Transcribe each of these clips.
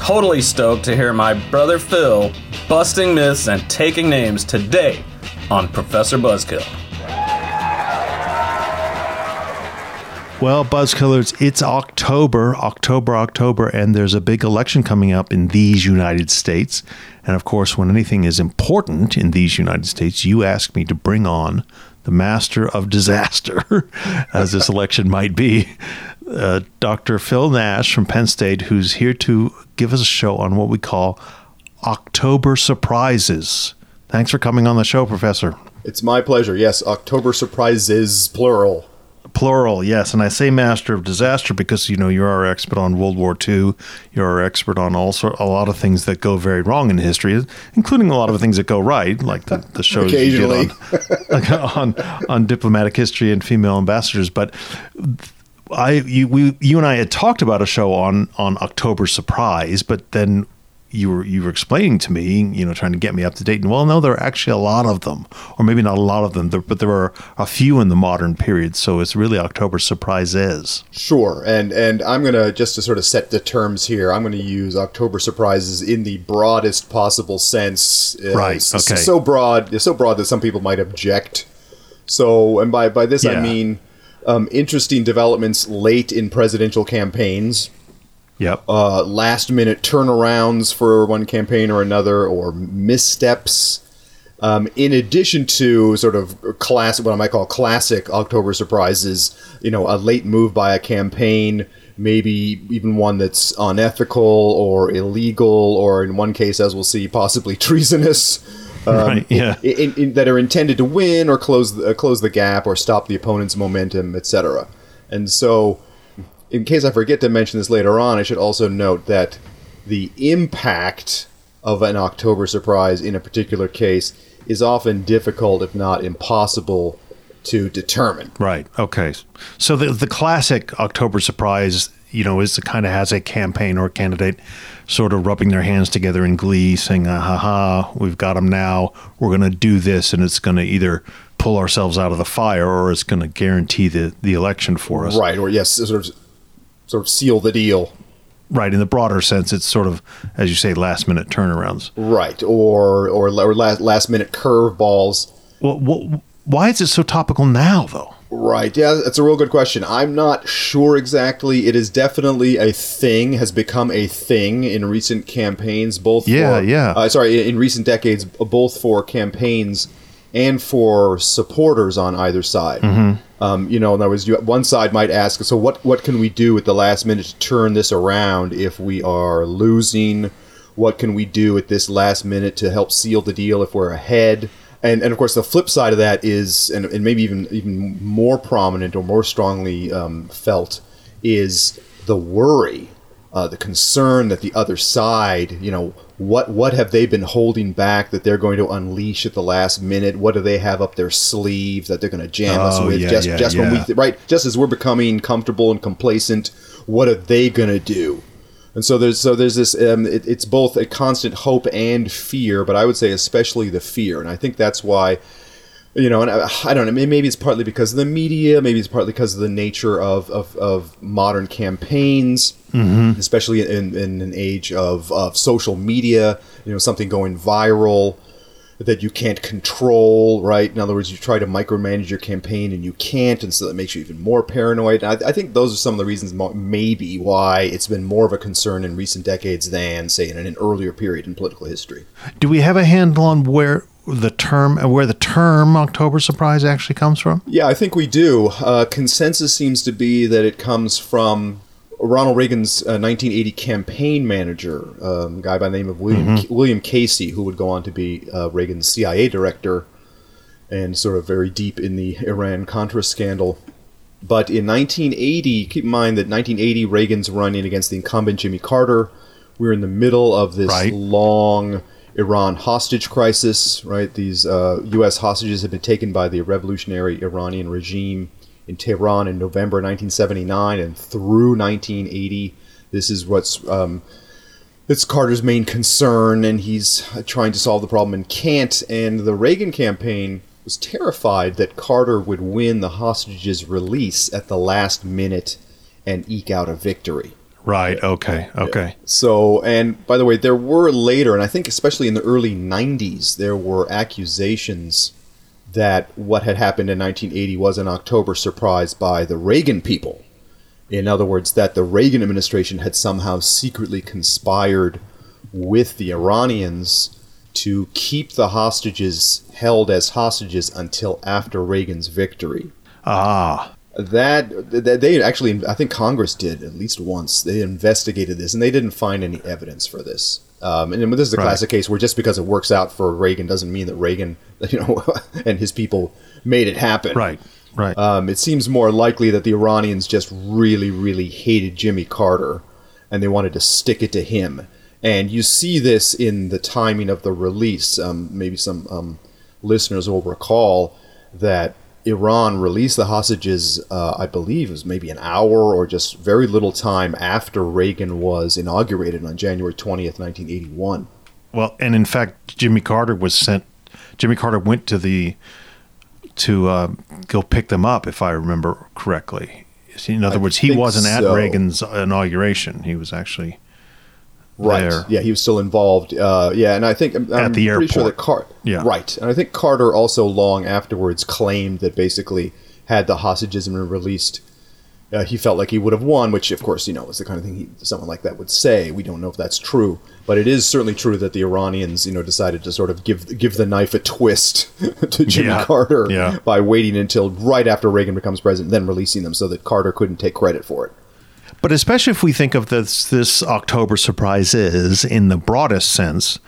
Totally stoked to hear my brother Phil busting myths and taking names today on Professor Buzzkill. Well, Buzzkillers, it's October, October, October, and there's a big election coming up in these United States. And of course, when anything is important in these United States, you ask me to bring on the master of disaster, as this election might be, uh, Dr. Phil Nash from Penn State, who's here to give us a show on what we call October surprises. Thanks for coming on the show, Professor. It's my pleasure. Yes, October surprises, plural. Plural, yes. And I say master of disaster because, you know, you're our expert on World War II. You're our expert on also a lot of things that go very wrong in history, including a lot of things that go right, like the, the shows you did on, on, on diplomatic history and female ambassadors. But I, you, we, you and I had talked about a show on, on October Surprise, but then you were you were explaining to me, you know, trying to get me up to date. And well, no, there are actually a lot of them, or maybe not a lot of them, but there are a few in the modern period. So it's really October surprises. Sure, and and I'm gonna just to sort of set the terms here. I'm gonna use October surprises in the broadest possible sense. Uh, Right, s- okay. So broad, so broad that some people might object. So, and by by this I mean um, interesting developments late in presidential campaigns. Yep. uh, last minute turnarounds for one campaign or another, or missteps. Um, in addition to sort of class, what I might call classic October surprises, you know, a late move by a campaign, maybe even one that's unethical or illegal, or in one case, as we'll see, possibly treasonous. um, Right, yeah. in, in, that are intended to win or close the, uh, close the gap or stop the opponent's momentum, etc. And so, in case I forget to mention this later on, I should also note that the impact of an October surprise in a particular case is often difficult, if not impossible, to determine. Right. Okay. So the the classic October surprise, you know, is the kind of has a campaign or candidate sort of rubbing their hands together in glee, saying, "Ha ha, we've got them now. We're going to do this, and it's going to either pull ourselves out of the fire or it's going to guarantee the the election for us." Right, or yes, sort of, sort of seal the deal. Right. In the broader sense, it's sort of, as you say, last minute turnarounds. Right, or or, or last last minute curveballs. Well, wh- why is it so topical now, though? Right. Yeah, that's a real good question. I'm not sure exactly. It is definitely a thing, has become a thing in recent campaigns, both Yeah, for, yeah. Uh, sorry, in recent decades, both for campaigns and for supporters on either side. Mm-hmm. Um, you know, in other words, you, one side might ask, so what, what can we do at the last minute to turn this around if we are losing? What can we do at this last minute to help seal the deal if we're ahead? And, and of course, the flip side of that is, and, and maybe even even more prominent or more strongly um, felt, is the worry, uh, the concern that the other side, you know, what what have they been holding back that they're going to unleash at the last minute? What do they have up their sleeve that they're going to jam us Oh, with? yeah, just yeah, just when we right, just as we're becoming comfortable and complacent, what are they going to do? And so there's so there's this. Um, it, it's both a constant hope and fear, but I would say especially the fear, and I think that's why, you know, and I, I don't know. Maybe it's partly because of the media, maybe it's partly because of the nature of of, of modern campaigns, Mhm. especially in, in an age of of social media. You know, something going viral. that you can't control, right? In other words, you try to micromanage your campaign and you can't, and so that makes you even more paranoid. I, I think those are some of the reasons, maybe, why it's been more of a concern in recent decades than, say, in an earlier period in political history. Do we have a handle on where the term where the term October surprise actually comes from? Yeah, I think we do. Uh, consensus seems to be that it comes from Ronald Reagan's uh, 1980 campaign manager, um, a guy by the name of William Mhm. William Casey, who would go on to be uh, Reagan's CIA director and sort of very deep in the Iran Contra scandal. But in 1980, keep in mind that 1980 Reagan's running against the incumbent Jimmy Carter. We're in the middle of this Right. long Iran hostage crisis, right? These uh, U.S. hostages had been taken by the revolutionary Iranian regime in Tehran in November 1979 and through 1980. This is what's um, it's Carter's main concern, and he's trying to solve the problem and can't. And the Reagan campaign was terrified that Carter would win the hostages' release at the last minute and eke out a victory. Right. Okay. Okay. So, and by the way, there were later, and I think especially in the early 90s, there were accusations that what had happened in 1980 was an October surprise by the Reagan people. In other words, that the Reagan administration had somehow secretly conspired with the Iranians to keep the hostages held as hostages until after Reagan's victory. Ah. That, that they actually, I think Congress did at least once. They investigated this and they didn't find any evidence for this. Um, and this is a Right. classic case where just because it works out for Reagan doesn't mean that Reagan, you know, and his people made it happen. Right. Right. Um, it seems more likely that the Iranians just really, really hated Jimmy Carter, and they wanted to stick it to him. And you see this in the timing of the release. Um, maybe some um, listeners will recall that Iran released the hostages. Uh, I believe it was maybe an hour or just very little time after Reagan was inaugurated on January twentieth, nineteen eighty-one. Well, and in fact, Jimmy Carter was sent. Jimmy Carter went to the to uh, go pick them up, if I remember correctly. In other I words, he wasn't at. Reagan's inauguration. He was actually Right. there. Yeah, he was still involved. Uh, yeah, and I think I'm, I'm pretty sure that airport. Car- Yeah. Right, and I think Carter also long afterwards claimed that basically had the hostages been released, uh, he felt like he would have won. Which, of course, you know, is the kind of thing he, someone like that would say. We don't know if that's true, but it is certainly true that the Iranians, you know, decided to sort of give give the knife a twist to Jimmy Yeah. Carter Yeah. by waiting until right after Reagan becomes president, then releasing them so that Carter couldn't take credit for it. But especially if we think of this this October surprise is in the broadest sense,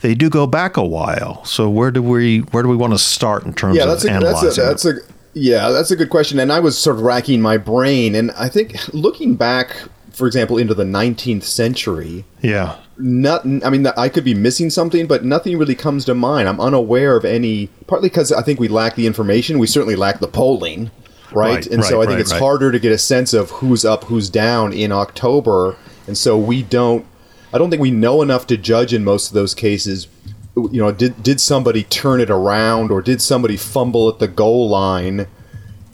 they do go back a while. So where do we where do we want to start in terms yeah, of that's a, analyzing? that's a, that's a yeah, that's a good question. And I was sort of racking my brain, and I think looking back, for example, into the 19th century, yeah. not I mean I could be missing something, but nothing really comes to mind. I'm unaware of any. Partly because I think we lack the information. We certainly lack the polling, right? Right, and so I think right, it's right. harder to get a sense of who's up, who's down in October, and so we don't. I don't think we know enough to judge in most of those cases. You know, did did somebody turn it around, or did somebody fumble at the goal line?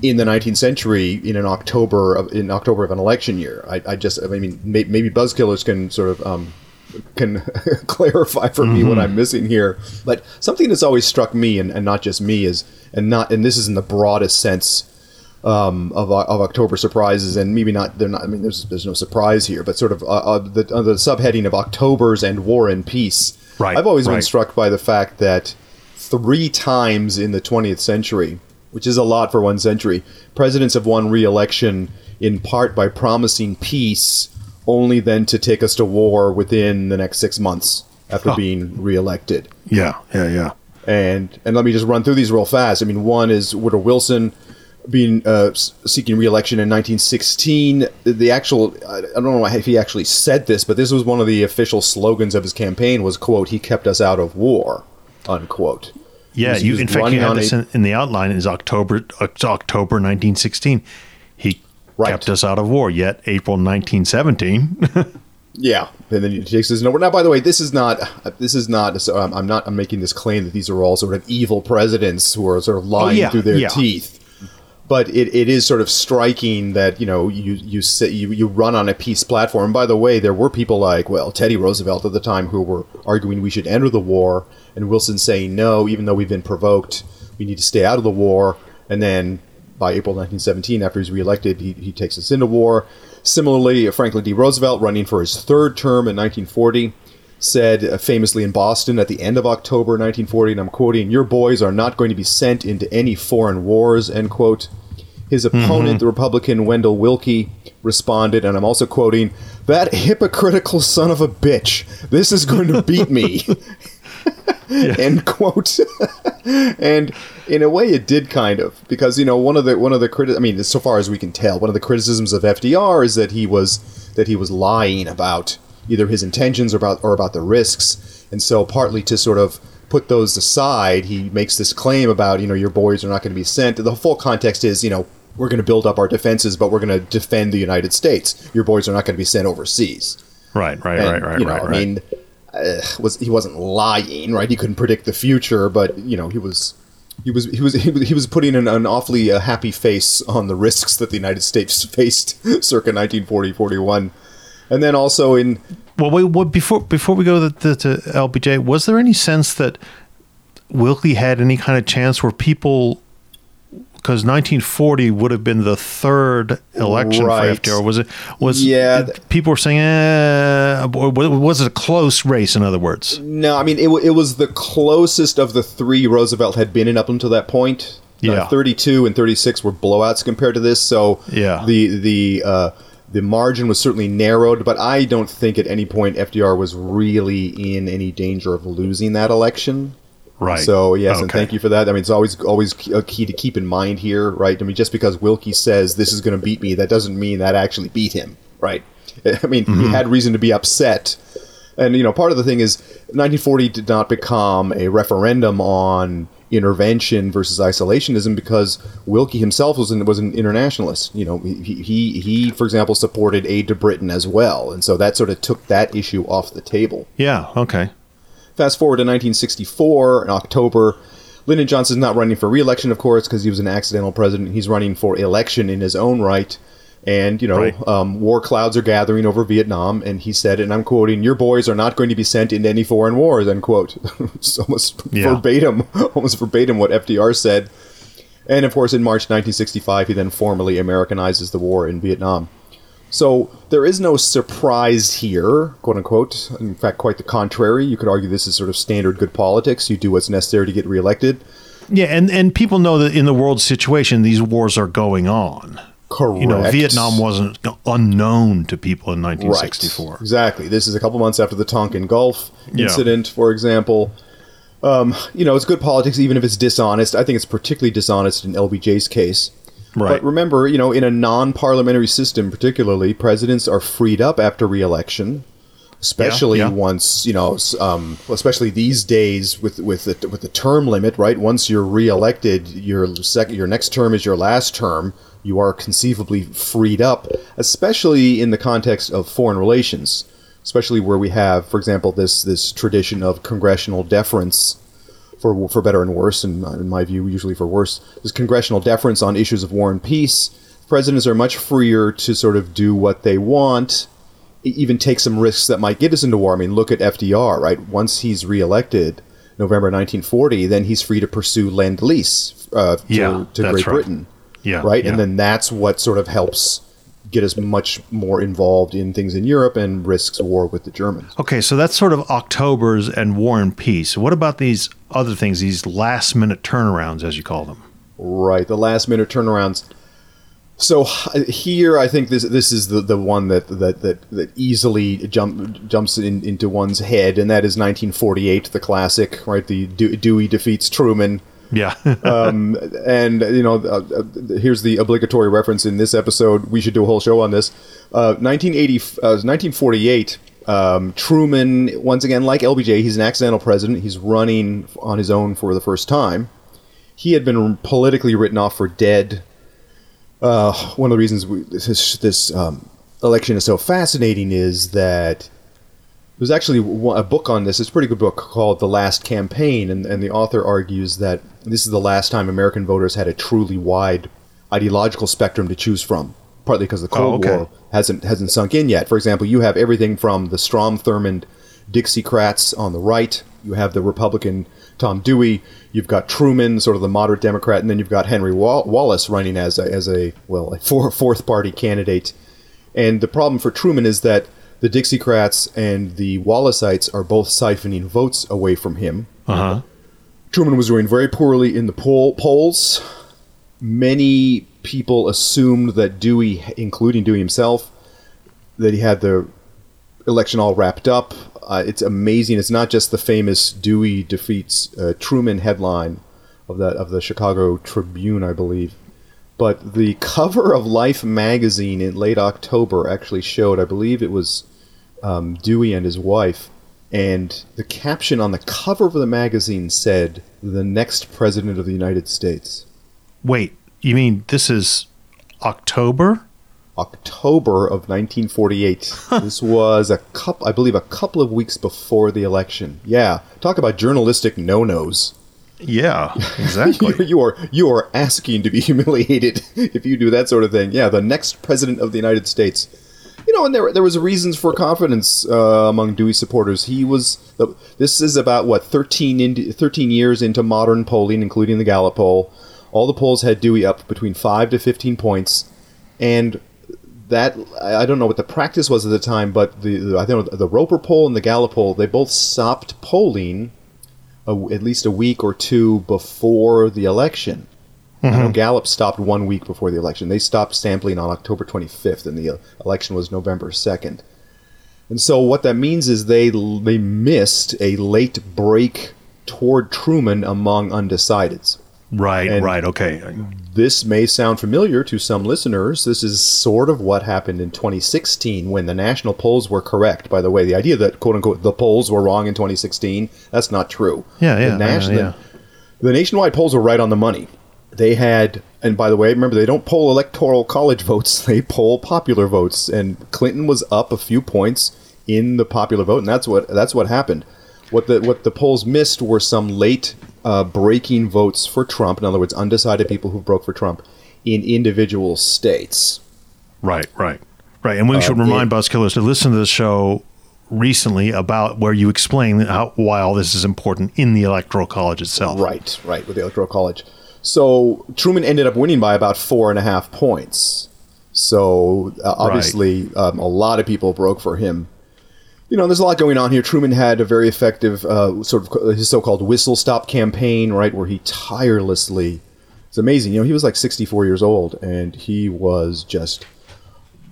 in the 19th century in an October of, in October of an election year. I, I just I mean may, maybe Buzzkillers can sort of um, can clarify for me what I'm missing here. But something that's always struck me and, and not just me is and not and this is in the broadest sense um, of, of October surprises and maybe not they're not I mean there's there's no surprise here but sort of uh, uh, the, uh, the subheading of October's and War and Peace. Right, I've always been struck by the fact that three times in the 20th century, which is a lot for one century, presidents have won re-election in part by promising peace, only then to take us to war within the next six months after Huh. being re-elected. Yeah, yeah, yeah. And and let me just run through these real fast. I mean, one is Woodrow Wilson being uh, seeking re-election in 1916. The actual I don't know if he actually said this, but this was one of the official slogans of his campaign was quote He kept us out of war, unquote. Yeah, you, in fact, you had this a- in, in the outline. Is October October 1916. He Right. kept us out of war. Yet April 1917. Yeah, and then he takes his number. Now, by the way, this is not. This is not. So I'm, I'm not. I'm making this claim that these are all sort of evil presidents who are sort of lying Oh, yeah, through their yeah. teeth. But it, it is sort of striking that you know you you sit, you you run on a peace platform. By the way, there were people like well Teddy Roosevelt at the time who were arguing we should enter the war, and Wilson saying no, even though we've been provoked, we need to stay out of the war. And then by April 1917, after he's reelected, he, he takes us into war. Similarly, Franklin D. Roosevelt, running for his third term in 1940, said uh, famously in Boston at the end of October 1940, and I'm quoting, Your boys are not going to be sent into any foreign wars, end quote. His opponent, the Republican Wendell Willkie, responded, and I'm also quoting, That hypocritical son of a bitch, this is going to beat me. end quote. and in a way, it did kind of because you know one of the one of the criti- I mean, so far as we can tell, one of the criticisms of FDR is that he was that he was lying about either his intentions or about or about the risks, and so partly to sort of put those aside, he makes this claim about you know your boys are not going to be sent. The full context is you know we're going to build up our defenses, but we're going to defend the United States. Your boys are not going to be sent overseas. Right, right, And, right, right, you know, right, I mean, uh, was he wasn't lying, right? He couldn't predict the future, but you know, he was. He was, he was he was he was putting an, an awfully uh, happy face on the risks that the United States faced circa 1940 41 and then also in Well, wait, what, before before we go to, to, to LBJ, was there any sense that Willkie had any kind of chance where people, because 1940 would have been the third election Right. for FDR, was it? Was Yeah. did people were saying, eh, was it a close race? In other words, No, I mean it, it was the closest of the three Roosevelt had been in up until that point. Uh, Yeah. 32 and 36 were blowouts compared to this, so Yeah. the the uh, the margin was certainly narrowed, but I don't think at any point FDR was really in any danger of losing that election. right? So yes, and thank you for that. I mean, it's always always a key to keep in mind here, right? I mean, just because Willkie says this is going to beat me, that doesn't mean that actually beat him, right? I mean, Mm-hmm. he had reason to be upset, and you know, part of the thing is 1940 did not become a referendum on intervention versus isolationism because Willkie himself was an, was an internationalist. You know, he, he he for example supported aid to Britain as well, and so that sort of took that issue off the table. Yeah. Okay. Fast forward to 1964 in October. Lyndon Johnson's not running for re-election, of course, because he was an accidental president. He's running for election in his own right. And, you know, Right. um, war clouds are gathering over Vietnam. And he said, and I'm quoting, Your boys are not going to be sent into any foreign wars, end quote. it's almost Yeah. verbatim, almost verbatim what FDR said. And, of course, in March 1965, he then formally Americanizes the war in Vietnam. So there is no surprise here, quote unquote. In fact, quite the contrary. You could argue this is sort of standard good politics. You do what's necessary to get reelected. Yeah, and and people know that in the world situation, these wars are going on. Correct. You know, Vietnam wasn't unknown to people in Right. 1964. Exactly. This is a couple months after the Tonkin Gulf Yeah. incident, for example. Um, you know, it's good politics, even if it's dishonest. I think it's particularly dishonest in LBJ's case. Right. But remember, you know, in a non-parliamentary system, particularly, presidents are freed up after re-election, especially yeah. once you know, um, especially these days with with the, with the term limit. Right, once you're re-elected, your sec- your next term is your last term. You are conceivably freed up, especially in the context of foreign relations, especially where we have, for example, this this tradition of congressional deference for for better and worse, and in my view, usually for worse, is congressional deference on issues of war and peace. Presidents are much freer to sort of do what they want, even take some risks that might get us into war. I mean, look at FDR, right? Once he's reelected, November 1940, then he's free to pursue lend lease uh, to, Yeah, to Great right. Britain, Yeah, right? yeah. And then that's what sort of helps get us much more involved in things in Europe and risks war with the Germans. Okay, so that's sort of October's and War and Peace. What about these other things, these last minute turnarounds, as you call them? Right, the last minute turnarounds. So uh, here, I think this this is the, the one that that that, that easily jump, jumps in, into one's head, and that is 1948, the classic, right? The De- Dewey defeats Truman, Yeah. um, and you know, uh, uh, here's the obligatory reference in this episode. We should do a whole show on this. Uh, 1980, uh, 1948. Um, Truman, once again, like LBJ, he's an accidental president. He's running on his own for the first time. He had been politically written off for dead. Uh, one of the reasons we, this this um, election is so fascinating is that there's actually a book on this. It's a pretty good book called The Last Campaign, and, and the author argues that this is the last time American voters had a truly wide ideological spectrum to choose from. Partly because the oh, Cold Oh, okay. War hasn't hasn't sunk in yet. For example, you have everything from the Strom Thurmond Dixiecrats on the right. You have the Republican Tom Dewey. You've got Truman, sort of the moderate Democrat, and then you've got Henry Wall- Wallace running as a, as a well a four, fourth party candidate. And the problem for Truman is that the Dixiecrats and the Wallaceites are both siphoning votes away from him. Uh huh. Truman was doing very poorly in the poll polls. Many people assumed that Dewey, including Dewey himself, that he had the election all wrapped up. Uh, it's amazing. It's not just the famous Dewey defeats uh, Truman headline of the of the Chicago Tribune, I believe, but the cover of Life magazine in late October actually showed. I believe it was um, Dewey and his wife, and the caption on the cover of the magazine said, "The next president of the United States." Wait, you mean this is October? October of 1948. this was a couple, I believe, a couple of weeks before the election. Yeah, talk about journalistic no-nos. Yeah, exactly. you, you are you are asking to be humiliated if you do that sort of thing. Yeah, the next president of the United States. You know, and there there was reasons for confidence uh, among Dewey supporters. He was this is about what 13 in, 13 years into modern polling, including the Gallup poll. All the polls had Dewey up between five to 15 points, and that I I don't know what the practice was at the time, but the, the I think the Roper poll and the Gallup poll they both stopped polling a, at least a week or two before the election. I know Gallup stopped one week before the election. They stopped sampling on October 25th, and the uh, election was November 2nd. And so what that means is they they missed a late break toward Truman among undecideds. Right, And- right, okay. This may sound familiar to some listeners. This is sort of what happened in 2016 when the national polls were correct. By the way, the idea that quote unquote the polls were wrong in 2016, that's not true. Yeah, yeah, The, yeah, yeah. the nationwide polls were right on the money. They had, and by the way, remember they don't poll electoral college votes; they poll popular votes. And Clinton was up a few points in the popular vote, and that's what that's what happened. What the what the polls missed were some late uh, breaking votes for Trump. In other words, undecided people who broke for Trump in individual states. Right, right, right. And we Uh, should remind Buzzkillers to listen to the show recently about where you explain how, why all this is important in the Electoral College itself. Right, right, with the Electoral College. So Truman ended up winning by about four and a half points. So uh, obviously, um, a lot of people broke for him. You know, there's a lot going on here. Truman had a very effective uh, sort of his so-called whistle stop campaign, right, where he tirelessly. It's amazing. You know, he was like 64 years old, and he was just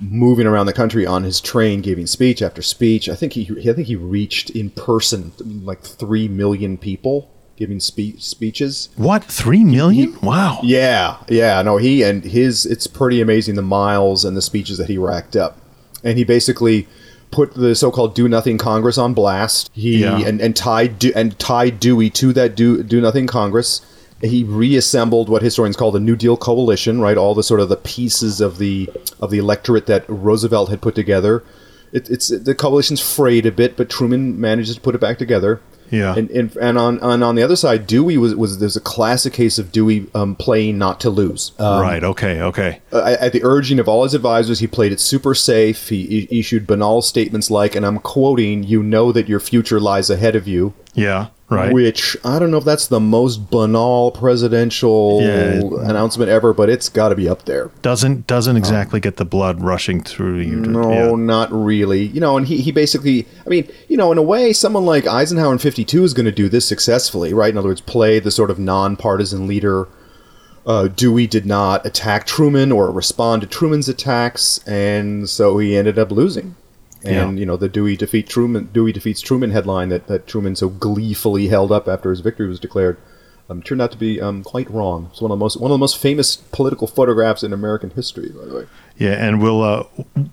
moving around the country on his train, giving speech after speech. I think he, I think he reached in person like three million people giving spe- speeches. What? Three million? Wow. Yeah, yeah. No, he and his. It's pretty amazing the miles and the speeches that he racked up, and he basically put the so-called "Do Nothing Congress" on blast. He Yeah. and and tied De- and tied Dewey to that "Do Do Nothing Congress." He reassembled what historians call the New Deal coalition, right? All the sort of the pieces of the of the electorate that Roosevelt had put together. It, it's the coalition's frayed a bit, but Truman manages to put it back together. Yeah. And and, and on, on on the other side, Dewey was was there's a classic case of Dewey um, playing not to lose. Um, right. Okay. Okay. uh, at the urging of all his advisors, he played it super safe. He issued banal statements like, and I'm quoting, "You know that your future lies ahead of you." Yeah. Right. Which I don't know if that's the most banal presidential Yeah. announcement ever, but it's got to be up there. doesn't doesn't exactly get the blood rushing through you. To, No, yeah. not really. You know, and he, he basically, I mean, you know, in a way, someone like Eisenhower in 52 is going to do this successfully, right? In other words, play the sort of nonpartisan leader. Uh, Dewey did not attack Truman or respond to Truman's attacks, and so he ended up losing. And Yeah. you know the Dewey defeat Truman, Dewey defeats Truman headline that, that Truman so gleefully held up after his victory was declared um, turned out to be um, quite wrong. It's one of the most one of the most famous political photographs in American history, by the way. Yeah, and we'll uh,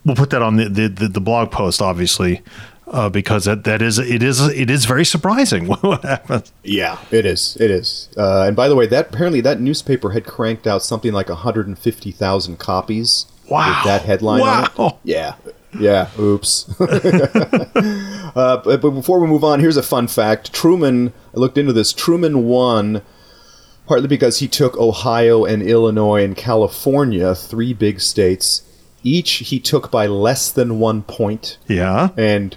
we'll put that on the the, the, the blog post, obviously, uh, because that, that is it is it is very surprising what happens. Yeah, it is. It is. Uh, and by the way, that apparently that newspaper had cranked out something like 150,000 copies Wow. with that headline on Wow. Yeah. Yeah. Oops. uh, but, but before we move on, here's a fun fact. Truman, I looked into this. Truman won partly because he took Ohio and Illinois and California, three big states. Each he took by less than one point. Yeah. And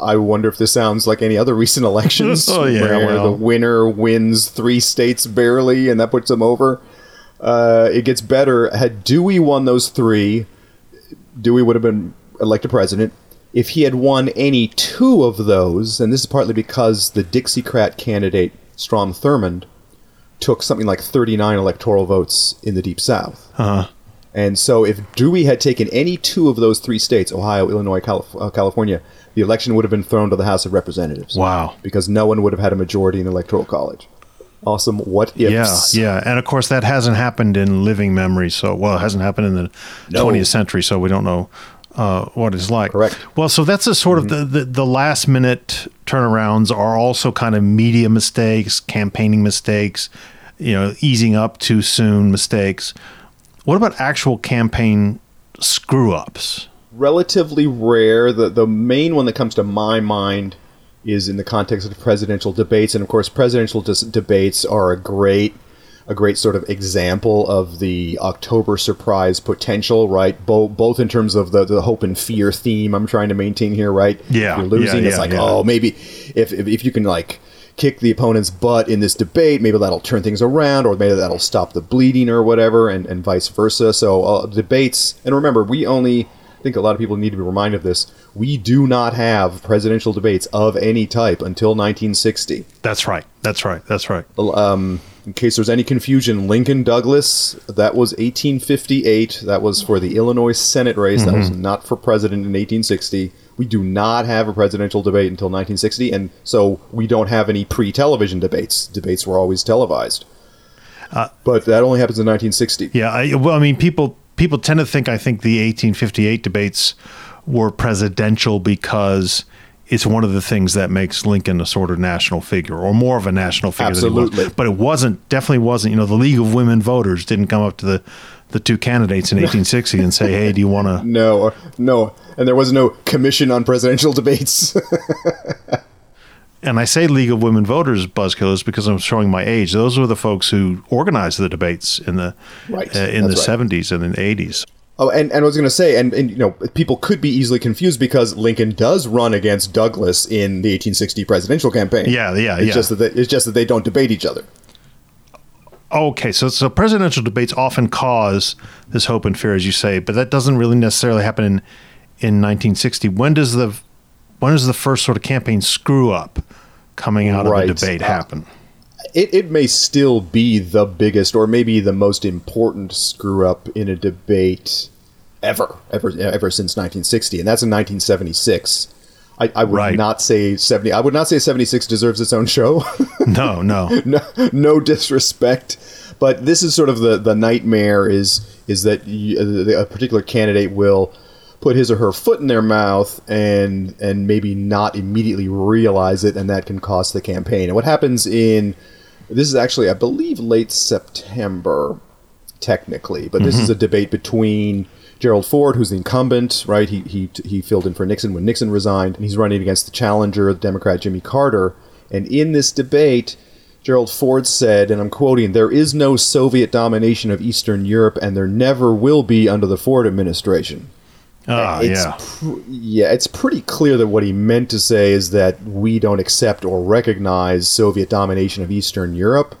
I wonder if this sounds like any other recent elections Oh, yeah, where well. the winner wins three states barely and that puts them over. Uh, it gets better. Had Dewey won those three, Dewey would have been elected president. If he had won any two of those, and this is partly because the Dixiecrat candidate, Strom Thurmond, took something like 39 electoral votes in the Deep South. Uh-huh. And so, if Dewey had taken any two of those three states, Ohio, Illinois, Calif- uh, California, the election would have been thrown to the House of Representatives. Wow. Because no one would have had a majority in the Electoral College. Awesome. What ifs? Yeah, yeah, and of course that hasn't happened in living memory. So, well, it hasn't happened in the No. 20th century, so we don't know uh, what it's like. Correct. Mm-hmm. Well, so that's a sort of the, the the last minute turnarounds are also kind of media mistakes, campaigning mistakes, you know, easing up too soon mistakes. What about actual campaign screw ups? relatively rare. The the main one that comes to my mind is in the context of presidential debates, and of course, presidential dis- debates are a great a great sort of example of the October surprise potential, right? Both both in terms of the, the hope and fear theme I'm trying to maintain here, right? Yeah, if you're losing, yeah, it's like, yeah. oh, maybe if, if if you can like kick the opponent's butt in this debate, maybe that'll turn things around, or maybe that'll stop the bleeding or whatever, and, and vice versa. So uh, debates, and remember, we only I think a lot of people need to be reminded of this. We do not have presidential debates of any type until 1960. That's right. That's right. That's right. Um, in case there's any confusion, Lincoln Douglas, that was 1858. That was for the Illinois Senate race. That was Mhm. not for president in 1860. We do not have a presidential debate until 1960, and so we don't have any pre television debates. Debates were always televised. but that only happens in 1960. Yeah, I, well, I mean, people people tend to think I think the 1858 debates were presidential because it's one of the things that makes Lincoln a sort of national figure or more of a national figure. Than he was. Absolutely. But it wasn't. Definitely wasn't. You know, the League of Women Voters didn't come up to the the two candidates in 1860 and say, "Hey, do you want to?" No, no, and there was no commission on presidential debates. And I say League of Women Voters buzzkillers because I'm showing my age. Those were the folks who organized the debates in the Right, uh, in the right. 70s and in the 80s. Oh, and, and I was going to say, and, and you know, people could be easily confused because Lincoln does run against Douglas in the 1860 presidential campaign. Yeah, yeah, it's yeah. Just that they, it's just that they don't debate each other. Okay, so so presidential debates often cause this hope and fear, as you say, but that doesn't really necessarily happen in in 1960. When does the when does the first sort of campaign screw up coming out Right. of a debate Uh, happen? It, it may still be the biggest or maybe the most important screw up in a debate ever, ever, ever since 1960, and that's in 1976. I, I would Right. not say 70. I would not say 76 deserves its own show. No, no. no, no disrespect, but this is sort of the the nightmare is is that you, a particular candidate will put his or her foot in their mouth and and maybe not immediately realize it, and that can cost the campaign. And what happens in this is actually, I believe, late September, technically, but this Mhm. is a debate between. Gerald Ford, who's the incumbent, right? He, he he filled in for Nixon when Nixon resigned, and he's running against the challenger, the Democrat Jimmy Carter. And in this debate, Gerald Ford said, and I'm quoting, there is no Soviet domination of Eastern Europe, and there never will be under the Ford administration. Ah, It's yeah. pr- yeah, it's pretty clear that what he meant to say is that we don't accept or recognize Soviet domination of Eastern Europe,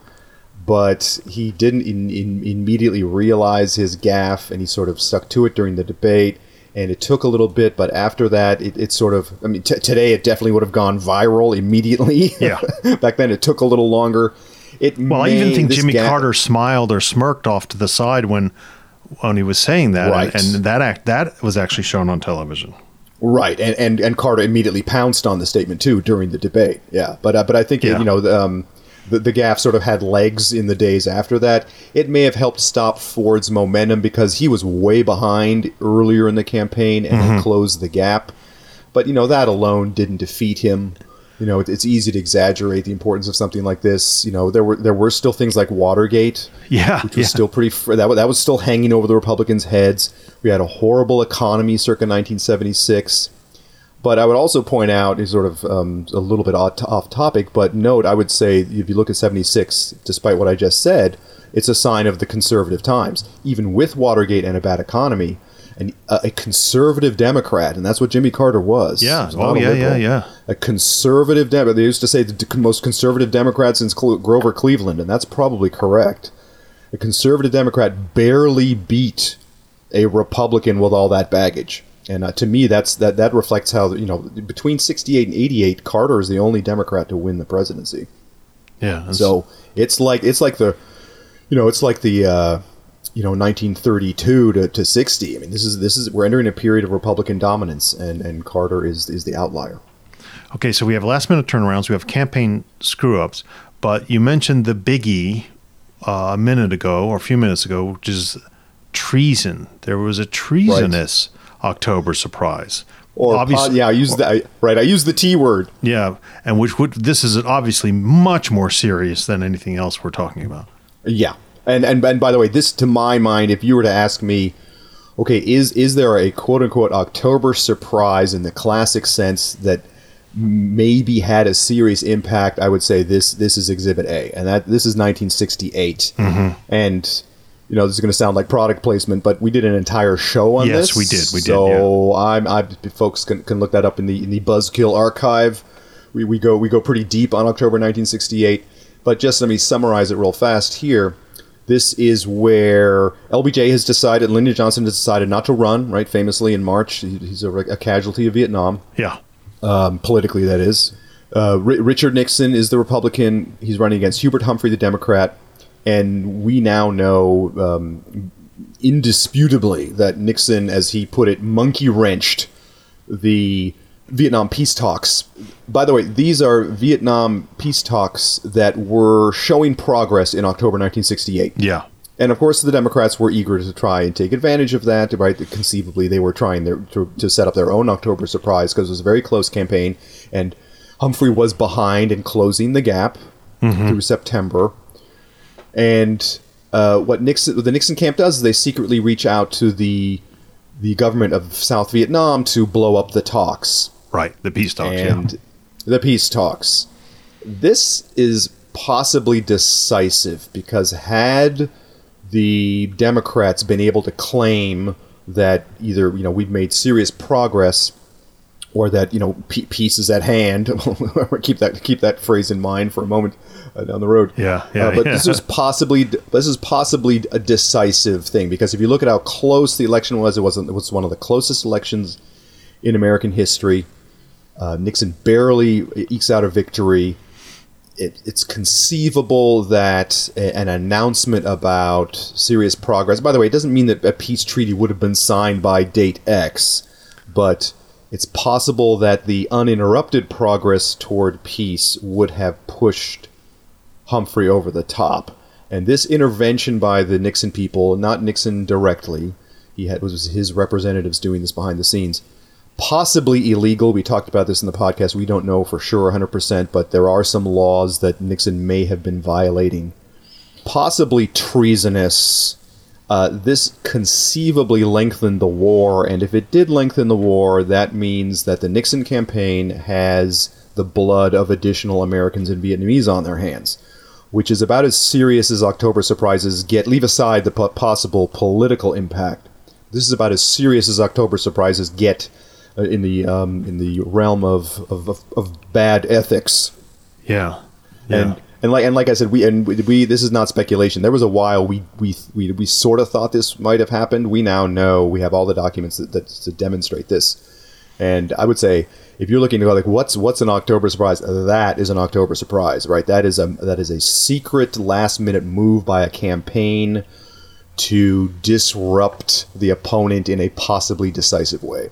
but he didn't in, in, immediately realize his gaffe, and he sort of stuck to it during the debate. And it took a little bit, but after that, it, it sort of. I mean, t- today it definitely would have gone viral immediately. Yeah. Back then, it took a little longer. It Well, I even think Jimmy gaffe- Carter smiled or smirked off to the side when when he was saying that, Right. and, and that act that was actually shown on television. Right, and, and and Carter immediately pounced on the statement too during the debate. Yeah, but uh, but I think Yeah. you know the, um, the the gaffe sort of had legs in the days after that. It may have helped stop Ford's momentum because he was way behind earlier in the campaign and Mhm. closed the gap. But you know that alone didn't defeat him. You know it, it's easy to exaggerate the importance of something like this. You know there were there were still things like Watergate Yeah, which was yeah. still pretty fr- that, that was still hanging over the Republicans' heads. We had a horrible economy circa 1976. But I would also point out, is sort of um, a little bit off, topic, but note, I would say if you look at 76, despite what I just said, it's a sign of the conservative times. Even with Watergate and a bad economy, and a, a conservative Democrat, and that's what Jimmy Carter was. Yeah. Was Oh, yeah, yeah, yeah. A conservative Democrat. They used to say the most conservative Democrat since Grover Cleveland, and that's probably correct. A conservative Democrat barely beat a Republican with all that baggage. And uh, to me, that's that that reflects how you know between '68 and '88, Carter is the only Democrat to win the presidency. Yeah. So it's like it's like the, you know, it's like the, uh, you know, 1932 to, to 60. I mean, this is this is we're entering a period of Republican dominance, and and Carter is is the outlier. Okay, so we have last minute turnarounds, we have campaign screw ups, but you mentioned the biggie uh, a minute ago or a few minutes ago, which is treason. There was a treasonous October surprise. Or Obvious- po- yeah, I use the right. I use the T word. Yeah, and which would this is obviously much more serious than anything else we're talking about. Yeah, and and and by the way, this to my mind, if you were to ask me, okay, is is there a quote unquote October surprise in the classic sense that maybe had a serious impact? I would say this this is Exhibit A, and that this is 1968, mm-hmm. and. You know, this is going to sound like product placement, but we did an entire show on Yes, this. we did, we did, So I'm, I folks can, can look that up in the in the Buzzkill archive. We, we go we go pretty deep on October 1968. But just let me summarize it real fast here. This is where LBJ has decided, Lyndon Johnson has decided not to run, right? Famously in March, he's a, a casualty of Vietnam, Yeah. um, politically, that is. Uh, Ri Richard Nixon is the Republican. He's running against Hubert Humphrey, the Democrat. And we now know um, indisputably that Nixon, as he put it, monkey wrenched the Vietnam peace talks. By the way, these are Vietnam peace talks that were showing progress in October 1968. Yeah. And of course, the Democrats were eager to try and take advantage of that. Right? Conceivably, they were trying their, to, to set up their own October surprise because it was a very close campaign, and Humphrey was behind in closing the gap through September. And uh, what Nixon, what the Nixon camp does is they secretly reach out to the the government of South Vietnam to blow up the talks Right. The peace talks. and yeah. the peace talks. This is possibly decisive because had the Democrats been able to claim that either you know we've made serious progress or that you know pe- peace is at hand, keep that keep that phrase in mind for a moment uh, down the road. Yeah, yeah, Uh, but yeah. this is possibly this is possibly a decisive thing because if you look at how close the election was, it wasn't it was one of the closest elections in American history. Uh, Nixon barely ekes out a victory. It, it's conceivable that a- an announcement about serious progress. By the way, it doesn't mean that a peace treaty would have been signed by date X, but it's possible that the uninterrupted progress toward peace would have pushed Humphrey over the top. And this intervention by the Nixon people, not Nixon directly, he had was his representatives doing this behind the scenes, possibly illegal. We talked about this in the podcast. We don't know for sure 100%, but there are some laws that Nixon may have been violating. Possibly treasonous. Uh, this conceivably lengthened the war, and if it did lengthen the war, that means that the Nixon campaign has the blood of additional Americans and Vietnamese on their hands, which is about as serious as October surprises get. Leave aside the po- possible political impact. This is about as serious as October surprises get uh, in the um, in the realm of, of, of, bad ethics. Yeah. And and like and like I said, we and we, we this is not speculation. There was a while we we we, we sort of thought this might have happened. We now know we have all the documents that, that to demonstrate this. And I would say if you're looking to go like what's what's an October surprise, that is an October surprise, right? That is a that is a secret last minute move by a campaign to disrupt the opponent in a possibly decisive way.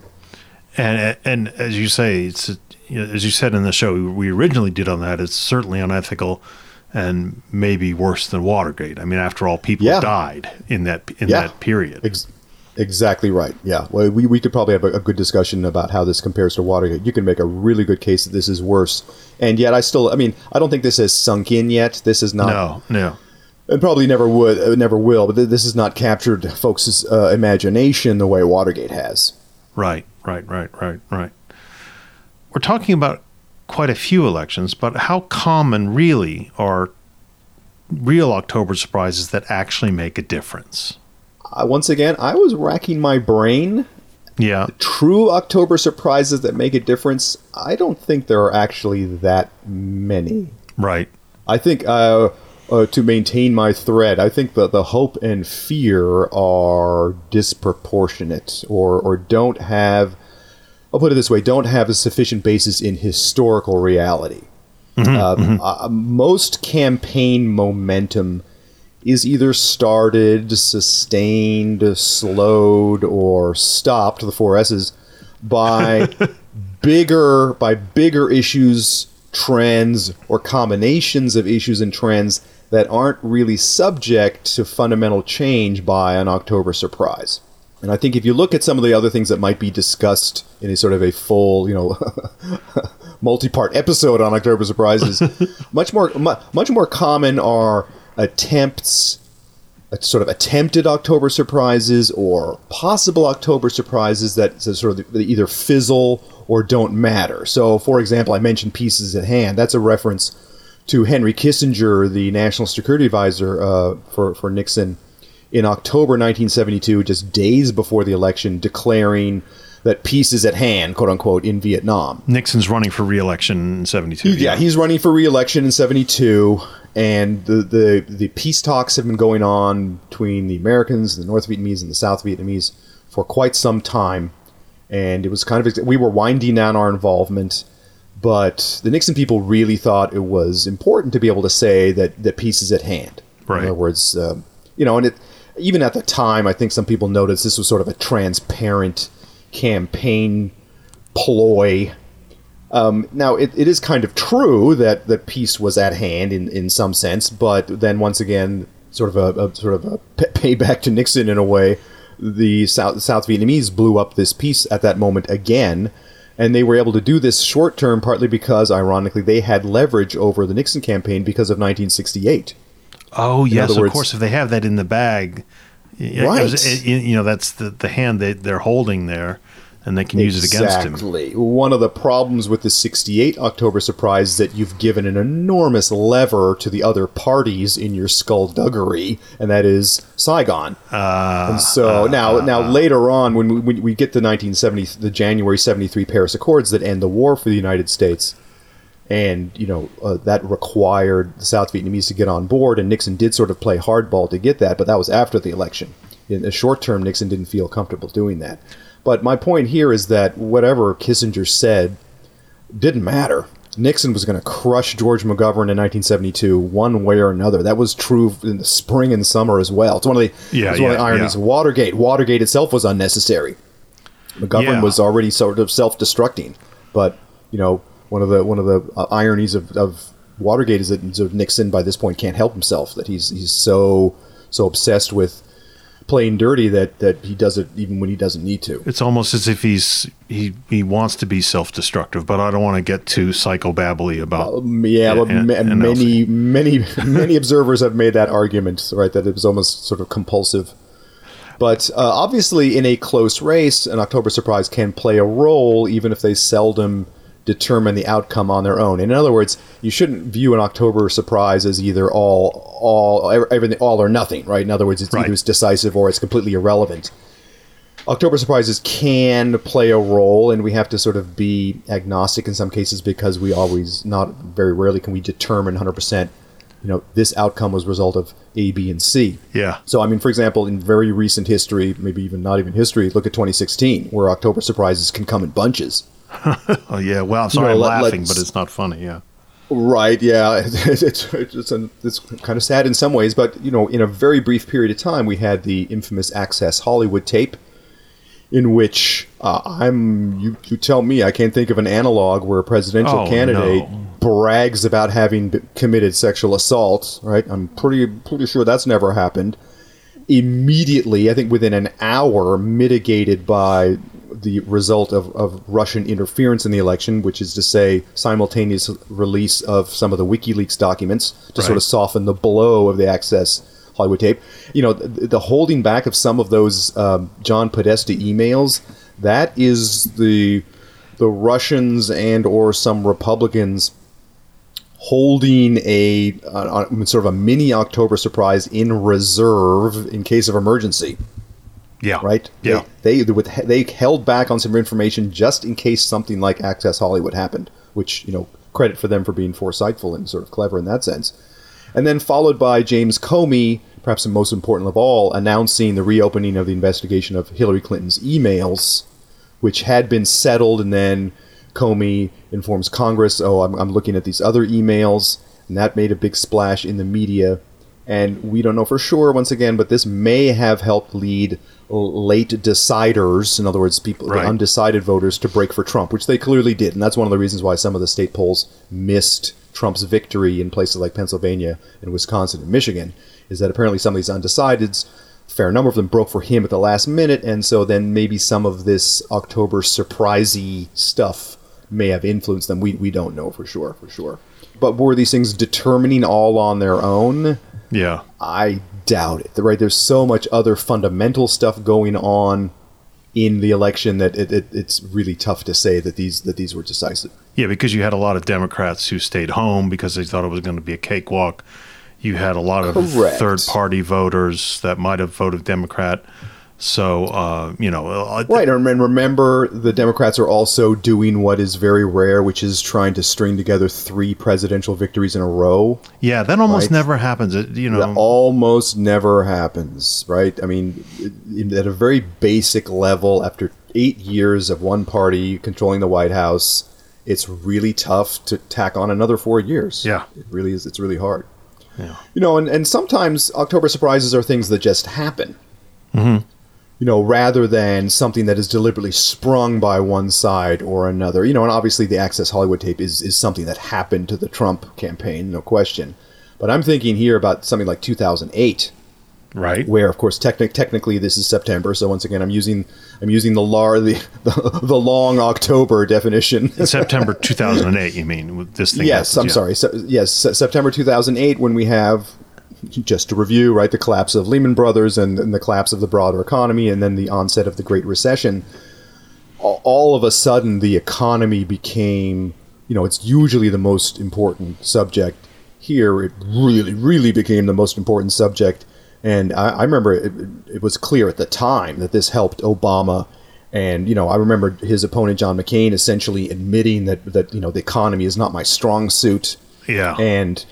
And and as you say, it's as you said in the show we originally did on that. It's certainly unethical, and maybe worse than Watergate. I mean, after all, people Yeah. died in that in Yeah. that period. Ex- exactly right. Yeah. Well, we, we could probably have a, a good discussion about how this compares to Watergate. You can make a really good case that this is worse. And yet, I still, I mean, I don't think this has sunk in yet. This is not. no, no. And probably never would, never will. But th- this has not captured folks' uh, imagination the way Watergate has. Right, right, right, right, right. we're talking about quite a few elections, but how common really are real October surprises that actually make a difference? Uh, once again, I was racking my brain. Yeah. True October surprises that make a difference. I don't think there are actually that many. Right. I think uh, uh, to maintain my thread, I think that the hope and fear are disproportionate, or or don't have. I'll put it this way: don't have a sufficient basis in historical reality. Um, Uh, most campaign momentum is either started, sustained, slowed, or stopped. The four S's by bigger by bigger issues, trends, or combinations of issues and trends that aren't really subject to fundamental change by an October surprise. And I think if you look at some of the other things that might be discussed in a sort of a full, you know, multi-part episode on October surprises, much more mu- much more common are attempts sort of attempted October surprises or possible October surprises that sort of either fizzle or don't matter. So, for example, I mentioned pieces at hand. That's a reference to Henry Kissinger, the national security advisor uh, for for Nixon, in October 1972, just days before the election, declaring that peace is at hand, quote unquote, in Vietnam. Nixon's running for re-election in 72. Yeah, he's running for re-election in '72, and the, the the peace talks have been going on between the Americans, the North Vietnamese, and the South Vietnamese for quite some time. And it was kind of we were winding down our involvement, but the Nixon people really thought it was important to be able to say that that peace is at hand. Right. In other words, um, you know, and it even at the time, I think some people noticed this was sort of a transparent campaign ploy um, now, it, it is kind of true that, that peace was at hand in, in some sense, but then once again, sort of a, a sort of a payback to Nixon in a way. The South South Vietnamese blew up this peace at that moment again, and they were able to do this short term partly because, ironically, they had leverage over the Nixon campaign because of 1968. Oh In yes, of words- course. If they have that in the bag, it Right. was- it- you know that's the the hand they they're holding there, and they can use it against him. Exactly. One of the problems with the 68 October surprise is that you've given an enormous lever to the other parties in your skullduggery, and that is Saigon. Uh, and so now, now later on, when we, when we get the 1970, the January 73 Paris Accords that end the war for the United States, and you know uh, that required the South Vietnamese to get on board, and Nixon did sort of play hardball to get that, but that was after the election. In the short term, Nixon didn't feel comfortable doing that. But my point here is that whatever Kissinger said didn't matter. Nixon was going to crush George McGovern in 1972, one way or another. That was true in the spring and summer as well. It's one of the, Yeah, it's one of the ironies. yeah. Watergate. Watergate itself was unnecessary. McGovern Yeah. was already sort of self-destructing, but you know one of the one of the uh, ironies of, of Watergate is that Nixon by this point can't help himself. That he's he's so so obsessed with playing dirty that that he does it even when he doesn't need to. It's almost as if he's he he wants to be self-destructive, but I don't want to get too psychobabbly about. Um, yeah, but and- ma- and many, many, many observers have made that argument, right? That it was almost sort of compulsive. But uh, obviously, in a close race, an October surprise can play a role, even if they seldom determine the outcome on their own. In other words, you shouldn't view an October surprise as either all, all, everything, all or nothing, right? In other words, it's either it's decisive or it's completely irrelevant. October surprises can play a role, and we have to sort of be agnostic in some cases because we always, not very rarely, can we determine 100%, you know, this outcome was a result of A, B, and C. Yeah. So, I mean, for example, in very recent history, maybe even not even history, look at 2016, where October surprises can come in bunches. oh yeah. Well, I'm sorry, You know, I'm laughing, but it's not funny. Yeah. Right. Yeah. It's it's it's, it's kind of sad in some ways, but you know, in a very brief period of time, we had the infamous Access Hollywood tape, in which uh, I'm you, you tell me I can't think of an analog where a presidential Oh, candidate no. brags about having b- committed sexual assault. Right. I'm pretty pretty sure that's never happened. Immediately, I think within an hour, mitigated by the result of, of Russian interference in the election, which is to say, simultaneous release of some of the WikiLeaks documents to sort of soften the blow of the Access Hollywood tape. You know, the, the holding back of some of those um, John Podesta emails, that is the the Russians and or some Republicans holding a, uh, sort of a mini October surprise in reserve in case of emergency. Yeah. Right. Yeah. They they, with, they held back on some information just in case something like Access Hollywood happened, which you know credit for them for being foresightful and sort of clever in that sense. And then followed by James Comey, perhaps the most important of all, announcing the reopening of the investigation of Hillary Clinton's emails, which had been settled, and then Comey informs Congress, "Oh, I'm, I'm looking at these other emails," and that made a big splash in the media. And we don't know for sure, once again, but this may have helped lead late deciders, in other words, people, Right. the undecided voters, to break for Trump, which they clearly did, and that's one of the reasons why some of the state polls missed Trump's victory in places like Pennsylvania and Wisconsin and Michigan. Is that apparently some of these undecideds, a fair number of them broke for him at the last minute, and so then maybe some of this October surprisey stuff may have influenced them. We we don't know for sure, for sure. But were these things determining all on their own? Yeah. I doubt it. Right? There's so much other fundamental stuff going on in the election that it, it, it's really tough to say that these that these were decisive. Yeah, because you had a lot of Democrats who stayed home because they thought it was going to be a cakewalk. You had a lot of Correct. third party voters that might have voted Democrat. So, uh, you know, uh, Right, and remember the Democrats are also doing what is very rare, which is trying to string together three presidential victories in a row. yeah, that almost Right. never happens. You know, That almost never happens, right? I mean, at a very basic level, after eight years of one party controlling the White House, it's really tough to tack on another four years. Yeah. it really is. It's really hard. Yeah. You know, and, and sometimes October surprises are things that just happen. Mhm. You know, rather than something that is deliberately sprung by one side or another. You know, and obviously the Access Hollywood tape is, is something that happened to the Trump campaign, no question. But I'm thinking here about something like 2008, right? where of course technic- technically this is September. So once again, I'm using I'm using the lar the, the, the long October definition. September 2008, you mean? with This thing yes, happens, I'm yeah. sorry. So, yes, September 2008 when we have just to review, right, the collapse of Lehman Brothers and, and the collapse of the broader economy, and then the onset of the Great Recession. All, of a sudden, the economy became, you know, it's usually the most important subject. Here, it really, really became the most important subject. And I, I remember it, it was clear at the time that this helped Obama. And you know, I remember his opponent John McCain essentially admitting that that you know the economy is not my strong suit. Yeah. And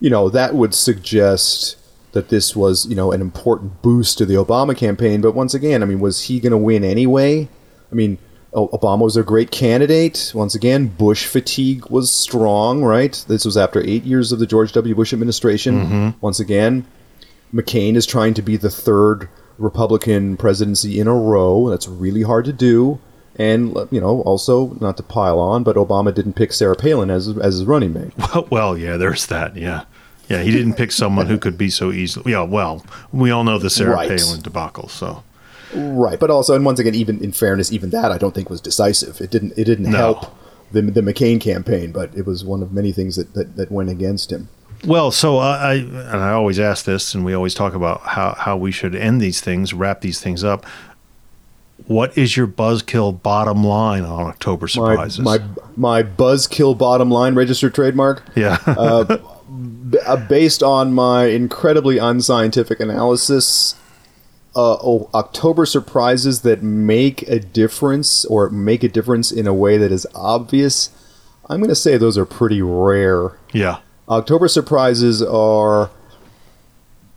you know, that would suggest that this was, you know, an important boost to the Obama campaign. But once again, I mean, was he going to win anyway? I mean, Obama was a great candidate. Once again, Bush fatigue was strong, right? This was after eight years of the George W. Bush administration. Mhm. Once again, McCain is trying to be the third Republican presidency in a row. That's really hard to do. And you know, also not to pile on, but Obama didn't pick Sarah Palin as as his running mate. Well, well, yeah, there's that. Yeah. Yeah, he didn't pick someone who could be so easily. Yeah, well, we all know the Sarah Right. Palin debacle. So, Right, but also, and once again, even in fairness, even that I don't think was decisive. It didn't. It didn't No. help the the McCain campaign, but it was one of many things that that, that went against him. well, so I, I and I always ask this, and we always talk about how how we should end these things, wrap these things up. What is your buzzkill bottom line on October surprises? my my buzzkill bottom line registered trademark. yeah, uh, based on my incredibly unscientific analysis, uh, oh, October surprises that make a difference or make a difference in a way that is obvious. I'm going to say those are pretty rare. yeah, October surprises are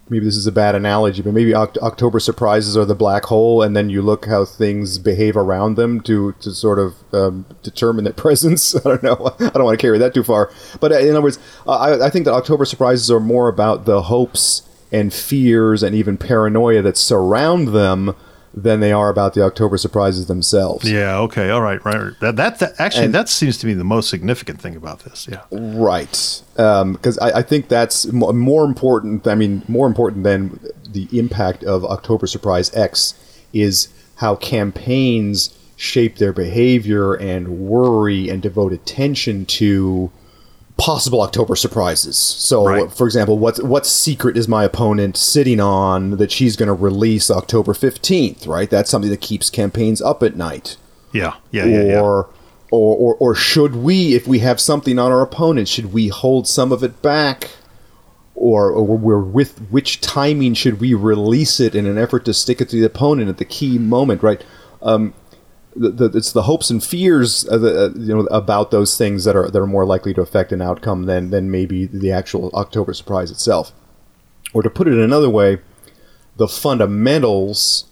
maybe this is a bad analogy, but maybe Oct- October surprises are the black hole, and then you look how things behave around them to to sort of um, determine their presence. I don't know. I don't want to carry that too far, but uh, in other words, uh, I, I think that October surprises are more about the hopes and fears and even paranoia that surround them than they are about the October surprises themselves. yeah. Okay, all right, right. That that, that actually And- that seems to be the most significant thing about this. Yeah, Right, um, because I, I think that's more important. I mean, more important than the impact of October Surprise X is how campaigns shape their behavior and worry and devote attention to possible October surprises. So, Right. for example, what what secret is my opponent sitting on that she's going to release October fifteenth? Right, that's something that keeps campaigns up at night yeah, yeah, yeah. yeah. or or, or or should we, if we have something on our opponent, should we hold some of it back? Or, or we're with which timing should we release it in an effort to stick it to the opponent at the key moment, right? Um, the, the, it's the hopes and fears of the, uh, you know about those things that are that are more likely to affect an outcome than than maybe the actual October surprise itself. Or to put it another way, the fundamentals,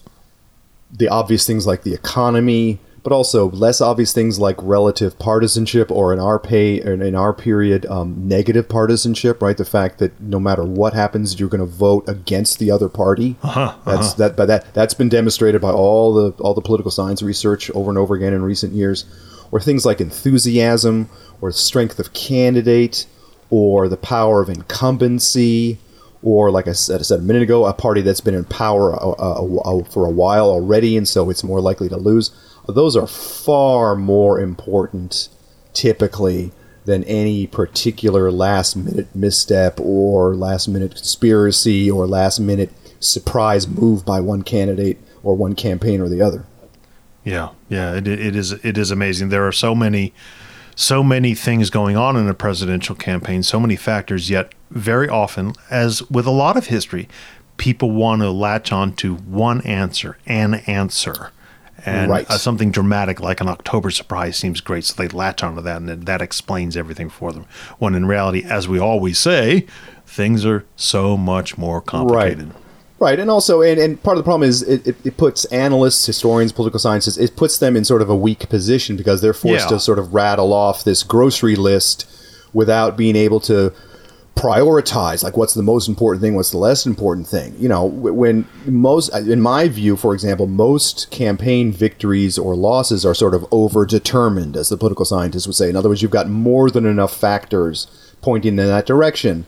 the obvious things like the economy, but also less obvious things like relative partisanship, or in our pay, in our period, um, negative partisanship. Right, the fact that no matter what happens, you're going to vote against the other party. Uh-huh, That's uh-huh. that, but that that's been demonstrated by all the all the political science research over and over again in recent years. Or things like enthusiasm, or strength of candidate, or the power of incumbency, or like I said, I said a minute ago, a party that's been in power uh, uh, uh, for a while already, and so it's more likely to lose. Those are far more important, typically, than any particular last minute misstep or last minute conspiracy or last minute surprise move by one candidate or one campaign or the other. Yeah, yeah, it, it is it is amazing. There are so many so many things going on in a presidential campaign, so many factors, yet very often, as with a lot of history, people want to latch on to one answer, an answer. And Right. uh, something dramatic like an October surprise seems great, so they latch onto that, and that explains everything for them. When in reality, as we always say, things are so much more complicated. Right, and also, and, and part of the problem is it, it, it puts analysts, historians, political scientists, it puts them in sort of a weak position because they're forced Yeah. to sort of rattle off this grocery list without being able to prioritize like what's the most important thing what's the less important thing you know when most in my view for example most campaign victories or losses are sort of overdetermined as the political scientists would say in other words you've got more than enough factors pointing in that direction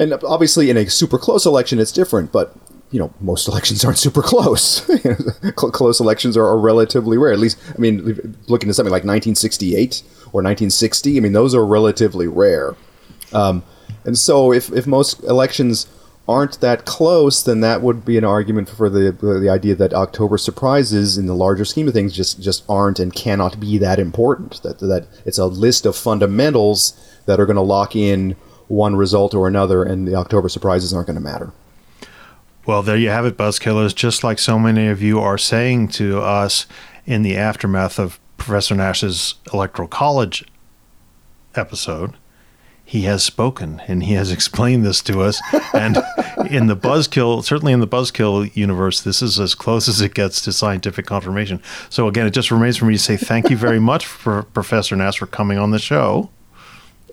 and obviously, in a super close election, it's different. But you know, most elections aren't super close. Close elections are, are relatively rare. At least, I mean, looking at something like 1968 or 1960, I mean, those are relatively rare. Um, and so, if if most elections aren't that close, then that would be an argument for the the idea that October surprises, in the larger scheme of things, just just aren't and cannot be that important. That that it's a list of fundamentals that are going to lock in one result or another, and the October surprises aren't going to matter. Well, there you have it, Buzzkillers. Just like so many of you are saying to us in the aftermath of Professor Nash's Electoral College episode, he has spoken and he has explained this to us. And in the Buzzkill, certainly in the Buzzkill universe, this is as close as it gets to scientific confirmation. So, again, it just remains for me to say thank you very much for Professor Nash for coming on the show.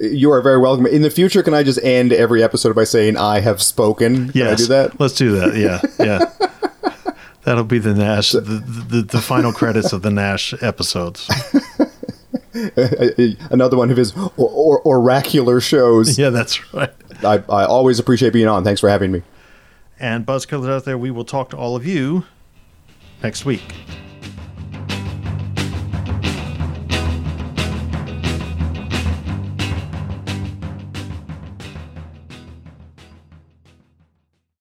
You are very welcome. In the future, can I just end every episode by saying I have spoken? Can Yes, I do that? Let's do that. Yeah, yeah. That'll be the Nash, the, the, the final credits of the Nash episodes. Another one of his or, or, oracular shows. Yeah, that's right. I, I always appreciate being on. Thanks for having me. And Buzzkillers out there, we will talk to all of you next week.